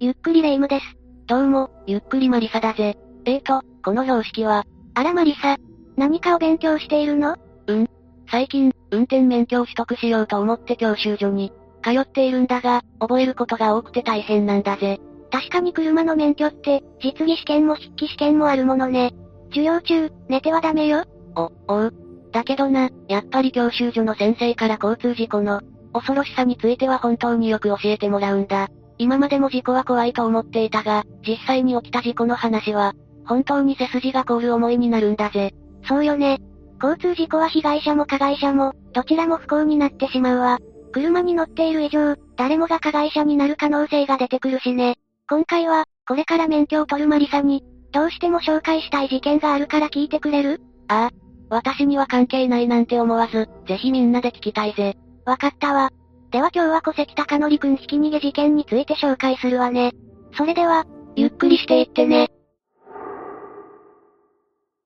ゆっくりレ夢ムです。どうも、ゆっくりマリサだぜ。えーと、この標識は、あらマリサ。何かを勉強しているの？最近、運転免許を取得しようと思って教習所に、通っているんだが、覚えることが多くて大変なんだぜ。確かに車の免許って、実技試験も筆記試験もあるものね。授業中、寝てはダメよ。お、おう。だけどな、やっぱり教習所の先生から交通事故の、恐ろしさについては本当によく教えてもらうんだ。今までも事故は怖いと思っていたが、実際に起きた事故の話は、本当に背筋が凍る思いになるんだぜ。そうよね。交通事故は被害者も加害者も、どちらも不幸になってしまうわ。車に乗っている以上、誰もが加害者になる可能性が出てくるしね。今回は、これから免許を取るマリサに、どうしても紹介したい事件があるから聞いてくれる？ああ。私には関係ないなんて思わず、ぜひみんなで聞きたいぜ。わかったわ。では今日は戸籍隆則くんひき逃げ事件について紹介するわね。それでは、ゆっくりしていってね。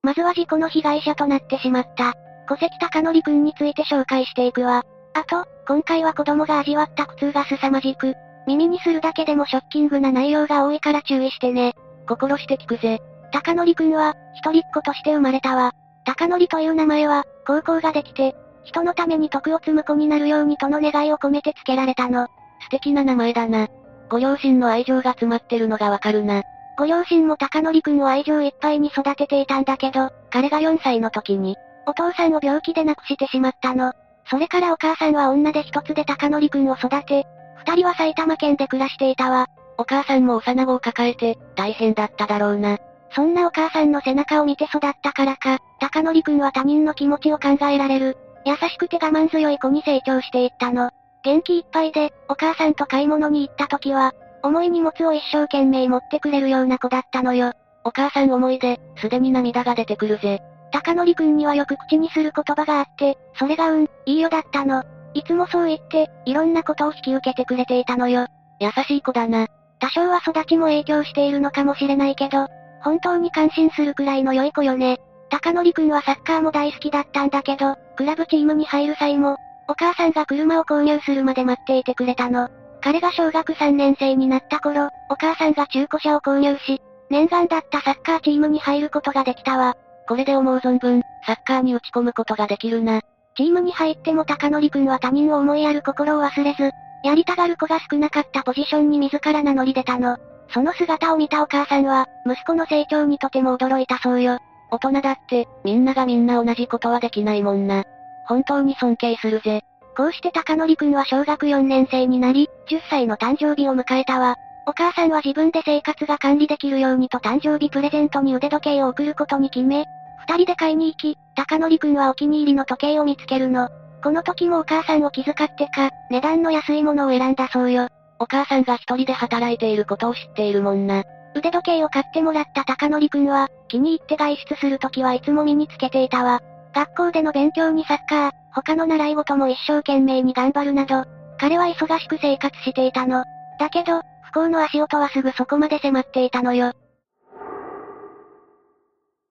まずは事故の被害者となってしまった、戸籍隆則くんについて紹介していくわ。あと、今回は子供が味わった苦痛が凄まじく、耳にするだけでもショッキングな内容が多いから注意してね。心して聞くぜ。隆則くんは、一人っ子として生まれたわ。隆則という名前は、高校ができて、人のために徳を積む子になるようにとの願いを込めて付けられたの。素敵な名前だな。ご両親の愛情が詰まってるのがわかるな。ご両親も隆則くんを愛情いっぱいに育てていたんだけど、彼が4歳の時に、お父さんを病気で亡くしてしまったの。それからお母さんは女で一つで隆則くんを育て、二人は埼玉県で暮らしていたわ。お母さんも幼子を抱えて、大変だっただろうな。そんなお母さんの背中を見て育ったからか、隆則くんは他人の気持ちを考えられる、優しくて我慢強い子に成長していったの。元気いっぱいで、お母さんと買い物に行った時は、重い荷物を一生懸命持ってくれるような子だったのよ。お母さん思いで、すでに涙が出てくるぜ。隆則くんにはよく口にする言葉があって、それがうん、いいよだったの。いつもそう言って、いろんなことを引き受けてくれていたのよ。優しい子だな。多少は育ちも影響しているのかもしれないけど、本当に感心するくらいの良い子よね。隆則くんはサッカーも大好きだったんだけど、クラブチームに入る際も、お母さんが車を購入するまで待っていてくれたの。彼が小学3年生になった頃、お母さんが中古車を購入し、念願だったサッカーチームに入ることができたわ。これで思う存分、サッカーに打ち込むことができるな。チームに入っても隆則くんは他人を思いやる心を忘れず、やりたがる子が少なかったポジションに自ら名乗り出たの。その姿を見たお母さんは、息子の成長にとても驚いたそうよ。大人だって、みんながみんな同じことはできないもんな。本当に尊敬するぜ。こうして隆則くんは小学4年生になり、10歳の誕生日を迎えたわ。お母さんは自分で生活が管理できるようにと誕生日プレゼントに腕時計を送ることに決め、二人で買いに行き、隆則くんはお気に入りの時計を見つけるの。この時もお母さんを気遣ってか、値段の安いものを選んだそうよ。お母さんが一人で働いていることを知っているもんな。腕時計を買ってもらった隆則くんは、気に入って外出するときはいつも身につけていたわ。学校での勉強にサッカー、他の習い事も一生懸命に頑張るなど、彼は忙しく生活していたの。だけど、不幸の足音はすぐそこまで迫っていたのよ。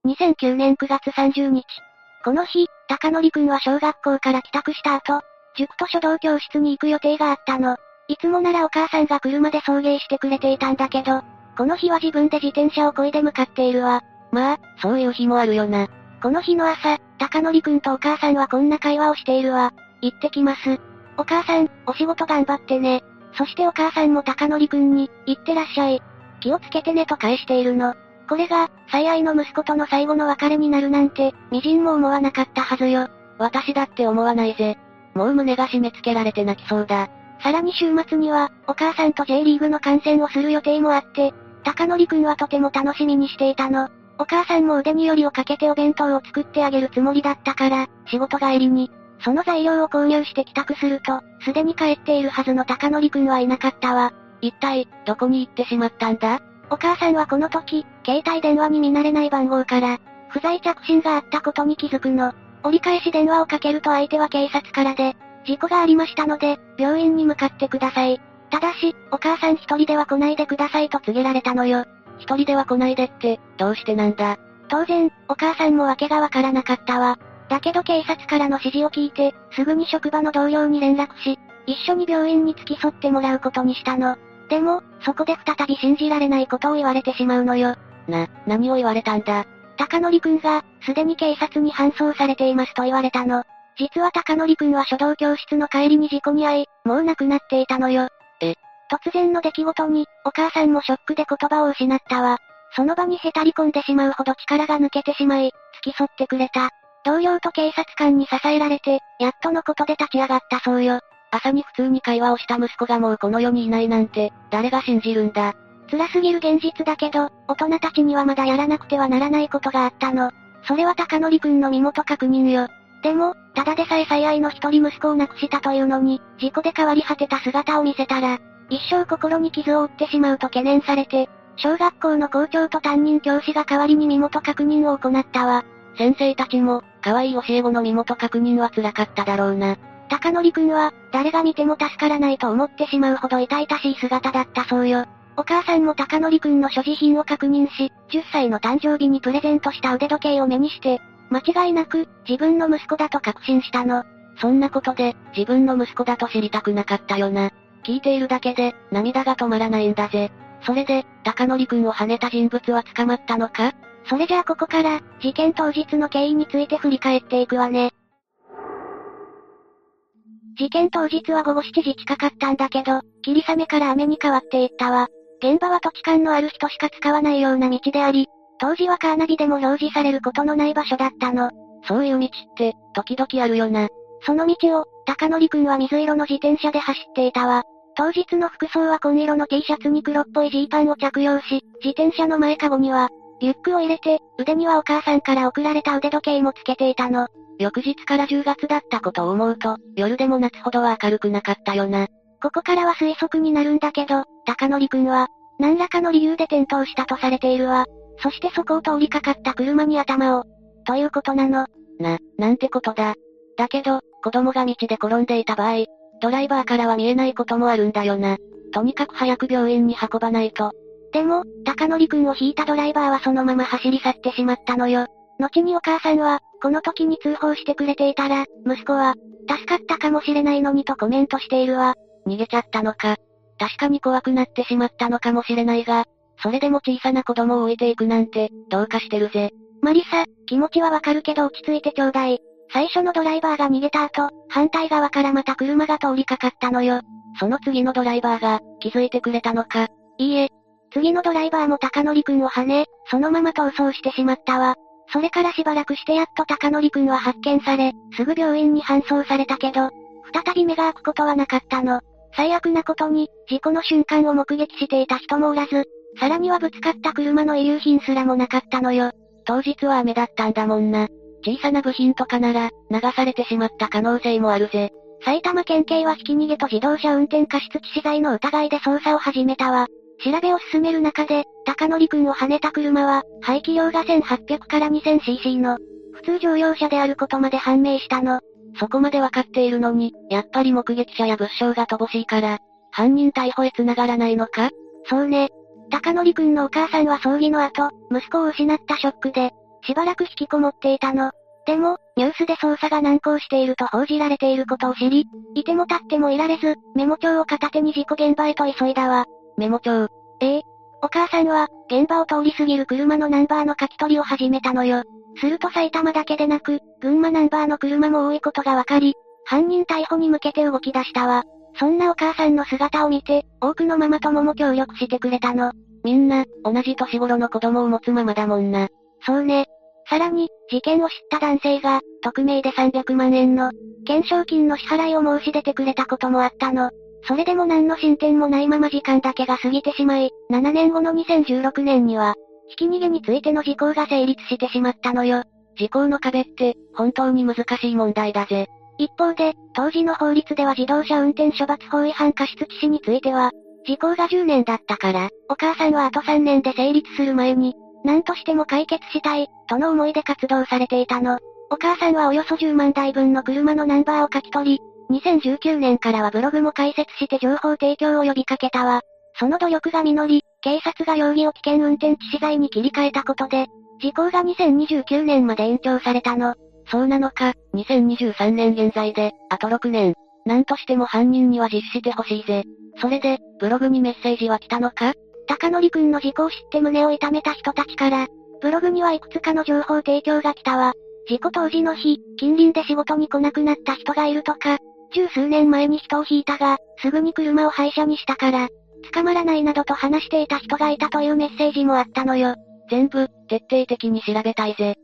2009年9月30日。この日、隆則くんは小学校から帰宅した後、塾と書道教室に行く予定があったの。いつもならお母さんが車で送迎してくれていたんだけど、この日は自分で自転車を漕いで向かっているわ。まあ、そういう日もあるよな。この日の朝、隆則くんとお母さんはこんな会話をしているわ。行ってきます。お母さん、お仕事頑張ってね。そしてお母さんも隆則くんに、行ってらっしゃい。気をつけてねと返しているの。これが、最愛の息子との最後の別れになるなんて、微塵も思わなかったはずよ。私だって思わないぜ。もう胸が締め付けられて泣きそうだ。さらに週末には、お母さんと J リーグの観戦をする予定もあって、高則くんはとても楽しみにしていたの。お母さんも腕によりをかけてお弁当を作ってあげるつもりだったから、仕事帰りに、その材料を購入して帰宅すると、すでに帰っているはずの高則くんはいなかったわ。一体、どこに行ってしまったんだ？お母さんはこの時、携帯電話に見慣れない番号から、不在着信があったことに気づくの。折り返し電話をかけると相手は警察からで、事故がありましたので、病院に向かってください。ただし、お母さん一人では来ないでくださいと告げられたのよ。一人では来ないでって、どうしてなんだ？当然、お母さんも訳がわからなかったわ。だけど警察からの指示を聞いて、すぐに職場の同僚に連絡し、一緒に病院に付き添ってもらうことにしたの。でも、そこで再び信じられないことを言われてしまうのよ。な、何を言われたんだ？高則くんが、すでに警察に搬送されていますと言われたの。実は高則くんは書道教室の帰りに事故に遭い、もう亡くなっていたのよ。え？突然の出来事に、お母さんもショックで言葉を失ったわ。その場にへたり込んでしまうほど力が抜けてしまい、付き添ってくれた。同僚と警察官に支えられて、やっとのことで立ち上がったそうよ。朝に普通に会話をした息子がもうこの世にいないなんて、誰が信じるんだ？辛すぎる現実だけど、大人たちにはまだやらなくてはならないことがあったの。それは高則くんの身元確認よ。でも、ただでさえ最愛の一人息子を亡くしたというのに、事故で変わり果てた姿を見せたら、一生心に傷を負ってしまうと懸念されて、小学校の校長と担任教師が代わりに身元確認を行ったわ。先生たちも、可愛い教え子の身元確認は辛かっただろうな。高則くんは、誰が見ても助からないと思ってしまうほど痛々しい姿だったそうよ。お母さんも高則くんの所持品を確認し、10歳の誕生日にプレゼントした腕時計を目にして、間違いなく、自分の息子だと確信したの。そんなことで、自分の息子だと知りたくなかったよな。聞いているだけで、涙が止まらないんだぜ。それで、高則くんを跳ねた人物は捕まったのか？それじゃあここから、事件当日の経緯について振り返っていくわね。事件当日は午後7時近かったんだけど、霧雨から雨に変わっていったわ。現場は土地勘のある人しか使わないような道であり、当時はカーナビでも表示されることのない場所だったの。そういう道って、時々あるよな。その道を、高則くんは水色の自転車で走っていたわ。当日の服装は紺色の T シャツに黒っぽいジーパンを着用し、自転車の前かごには、リュックを入れて、腕にはお母さんから送られた腕時計もつけていたの。翌日から10月だったことを思うと、夜でも夏ほどは明るくなかったよな。ここからは推測になるんだけど、高則くんは、何らかの理由で転倒したとされているわ。そしてそこを通りかかった車に頭を。ということなの。な、なんてことだ。だけど、子供が道で転んでいた場合、ドライバーからは見えないこともあるんだよな。とにかく早く病院に運ばないと。でも、高則くんを引いたドライバーはそのまま走り去ってしまったのよ。後にお母さんは、この時に通報してくれていたら、息子は、助かったかもしれないのにとコメントしているわ。逃げちゃったのか。確かに怖くなってしまったのかもしれないが、それでも小さな子供を置いていくなんて、どうかしてるぜ。マリサ、気持ちはわかるけど落ち着いてちょうだい。最初のドライバーが逃げた後、反対側からまた車が通りかかったのよ。その次のドライバーが、気づいてくれたのか。いいえ。次のドライバーも高則くんを跳ね、そのまま逃走してしまったわ。それからしばらくしてやっと高則くんは発見され、すぐ病院に搬送されたけど、再び目が開くことはなかったの。最悪なことに、事故の瞬間を目撃していた人もおらず、さらにはぶつかった車の遺留品すらもなかったのよ。当日は雨だったんだもんな。小さな部品とかなら、流されてしまった可能性もあるぜ。埼玉県警はひき逃げと自動車運転過失致死罪の疑いで捜査を始めたわ。調べを進める中で、高則くんを跳ねた車は、排気量が1800から 2000cc の、普通乗用車であることまで判明したの。そこまでわかっているのに、やっぱり目撃者や物証が乏しいから、犯人逮捕へ繋がらないのか？そうね。高則くんのお母さんは葬儀の後、息子を失ったショックで、しばらく引きこもっていたの。でも、ニュースで捜査が難航していると報じられていることを知り、いても立ってもいられず、メモ帳を片手に事故現場へと急いだわ。メモ帳。ええ。お母さんは、現場を通り過ぎる車のナンバーの書き取りを始めたのよ。すると埼玉だけでなく、群馬ナンバーの車も多いことがわかり、犯人逮捕に向けて動き出したわ。そんなお母さんの姿を見て、多くのママ友も協力してくれたの。みんな、同じ年頃の子供を持つママだもんな。そうね。さらに、事件を知った男性が、匿名で300万円の、懸賞金の支払いを申し出てくれたこともあったの。それでも何の進展もないまま時間だけが過ぎてしまい、7年後の2016年には、ひき逃げについての時効が成立してしまったのよ。時効の壁って、本当に難しい問題だぜ。一方で、当時の法律では自動車運転処罰法違反過失致死については、時効が10年だったから、お母さんはあと3年で成立する前に、何としても解決したい、との思いで活動されていたの。お母さんはおよそ10万台分の車のナンバーを書き取り、2019年からはブログも開設して情報提供を呼びかけたわ。その努力が実り、警察が容疑を危険運転致死罪に切り替えたことで、時効が2029年まで延長されたの。そうなのか、2023年現在で、あと6年。何としても犯人には実施してほしいぜ。それで、ブログにメッセージは来たのか？高則くんの事故を知って胸を痛めた人たちから、ブログにはいくつかの情報提供が来たわ。事故当時の日、近隣で仕事に来なくなった人がいるとか、十数年前に人を引いたが、すぐに車を廃車にしたから、捕まらないなどと話していた人がいたというメッセージもあったのよ。全部、徹底的に調べたいぜ。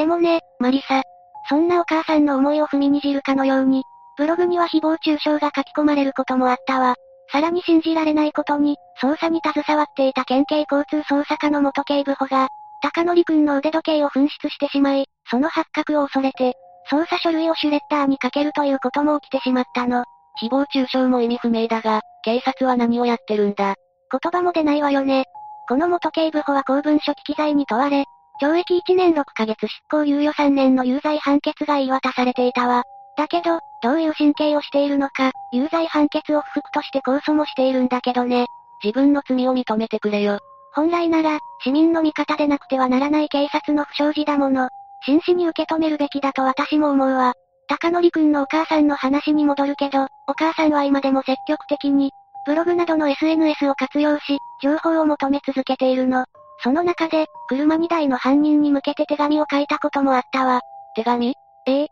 でもね、マリサ。そんなお母さんの思いを踏みにじるかのように、ブログには誹謗中傷が書き込まれることもあったわ。さらに信じられないことに、捜査に携わっていた県警交通捜査課の元警部補が、高則くんの腕時計を紛失してしまい、その発覚を恐れて、捜査書類をシュレッダーにかけるということも起きてしまったの。誹謗中傷も意味不明だが、警察は何をやってるんだ。言葉も出ないわよね。この元警部補は公文書記記載に問われ、懲役1年6ヶ月執行猶予3年の有罪判決が言い渡されていたわ。だけど、どういう神経をしているのか、有罪判決を不服として控訴もしているんだけどね。自分の罪を認めてくれよ。本来なら、市民の味方でなくてはならない警察の不祥事だもの。真摯に受け止めるべきだと私も思うわ。高則くんのお母さんの話に戻るけど、お母さんは今でも積極的に、ブログなどの SNS を活用し、情報を求め続けているの。その中で、車2台の犯人に向けて手紙を書いたこともあったわ。手紙？ええ。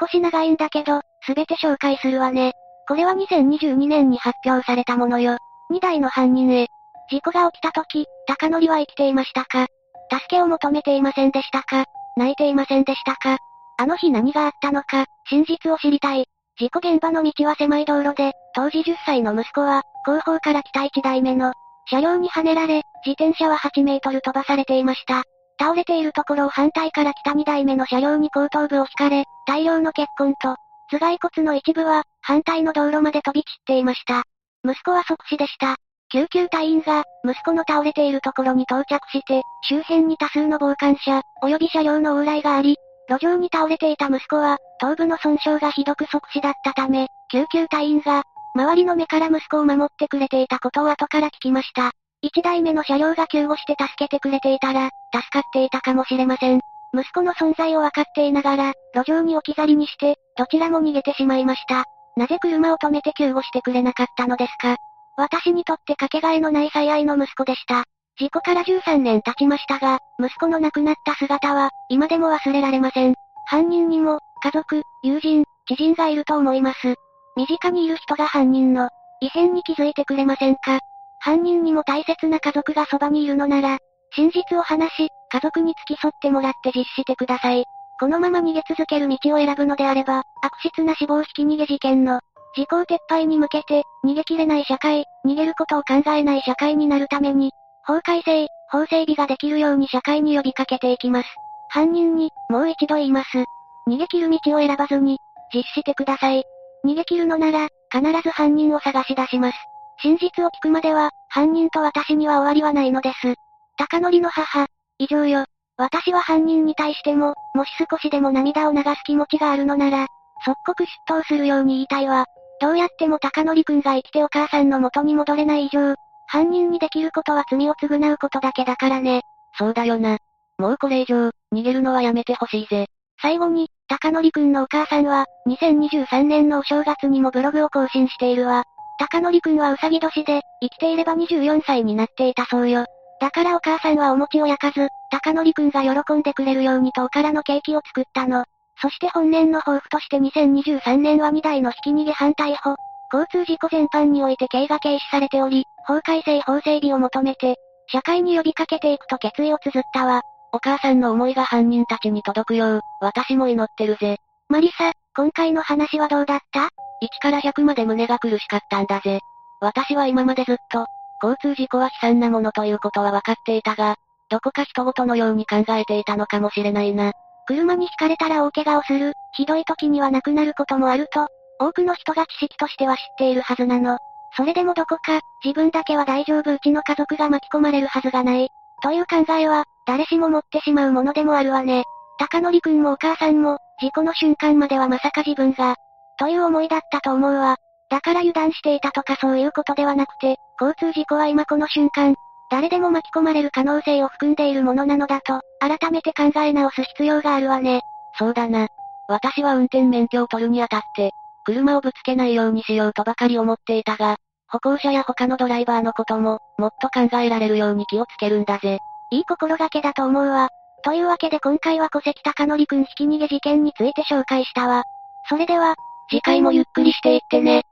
少し長いんだけど、すべて紹介するわね。これは2022年に発表されたものよ。2台の犯人へ。事故が起きた時、高則は生きていましたか？助けを求めていませんでしたか？泣いていませんでしたか？あの日何があったのか、真実を知りたい。事故現場の道は狭い道路で、当時10歳の息子は、後方から来た1台目の、車両にはねられ、自転車は8メートル飛ばされていました。倒れているところを反対から来た2台目の車両に後頭部を引かれ、大量の血痕と、頭蓋骨の一部は、反対の道路まで飛び散っていました。息子は即死でした。救急隊員が、息子の倒れているところに到着して、周辺に多数の傍観者、及び車両の往来があり、路上に倒れていた息子は、頭部の損傷がひどく即死だったため、救急隊員が、周りの目から息子を守ってくれていたことを後から聞きました。一台目の車両が救護して助けてくれていたら、助かっていたかもしれません。息子の存在を分かっていながら、路上に置き去りにして、どちらも逃げてしまいました。なぜ車を止めて救護してくれなかったのですか？私にとってかけがえのない最愛の息子でした。事故から13年経ちましたが、息子の亡くなった姿は、今でも忘れられません。犯人にも、家族、友人、知人がいると思います。身近にいる人が犯人の、異変に気づいてくれませんか？犯人にも大切な家族がそばにいるのなら、真実を話し、家族に付き添ってもらって実施してください。このまま逃げ続ける道を選ぶのであれば、悪質な死亡ひき逃げ事件の、時効撤廃に向けて、逃げ切れない社会、逃げることを考えない社会になるために、法改正、法整備ができるように社会に呼びかけていきます。犯人に、もう一度言います。逃げ切る道を選ばずに、実施してください。逃げ切るのなら、必ず犯人を探し出します。真実を聞くまでは、犯人と私には終わりはないのです。高則の母、以上よ。私は犯人に対しても、もし少しでも涙を流す気持ちがあるのなら、即刻出頭するように言いたいわ。どうやっても高則くんが生きてお母さんの元に戻れない以上、犯人にできることは罪を償うことだけだからね。そうだよな。もうこれ以上、逃げるのはやめてほしいぜ。最後に、高則くんのお母さんは、2023年のお正月にもブログを更新しているわ。高則くんはうさぎ年で、生きていれば24歳になっていたそうよ。だからお母さんはお餅を焼かず、高則くんが喜んでくれるようにとおからのケーキを作ったの。そして本年の抱負として2023年は2台のひき逃げ反対法、交通事故全般において刑が軽視されており、法改正法整備を求めて、社会に呼びかけていくと決意を綴ったわ。お母さんの思いが犯人たちに届くよう、私も祈ってるぜ。マリサ、今回の話はどうだった ?1 から100まで胸が苦しかったんだぜ。私は今までずっと、交通事故は悲惨なものということは分かっていたが、どこか人事のように考えていたのかもしれないな。車にひかれたら大怪我をする、ひどい時には亡くなることもあると、多くの人が知識としては知っているはずなの。それでもどこか、自分だけは大丈夫うちの家族が巻き込まれるはずがない。という考えは、誰しも持ってしまうものでもあるわね。高則くんもお母さんも、事故の瞬間まではまさか自分が、という思いだったと思うわ。だから油断していたとかそういうことではなくて、交通事故は今この瞬間、誰でも巻き込まれる可能性を含んでいるものなのだと、改めて考え直す必要があるわね。そうだな。私は運転免許を取るにあたって、車をぶつけないようにしようとばかり思っていたが、歩行者や他のドライバーのことも、もっと考えられるように気をつけるんだぜ。いい心がけだと思うわ。というわけで今回は戸籍高則くんひき逃げ事件について紹介したわ。それでは、次回もゆっくりしていってね。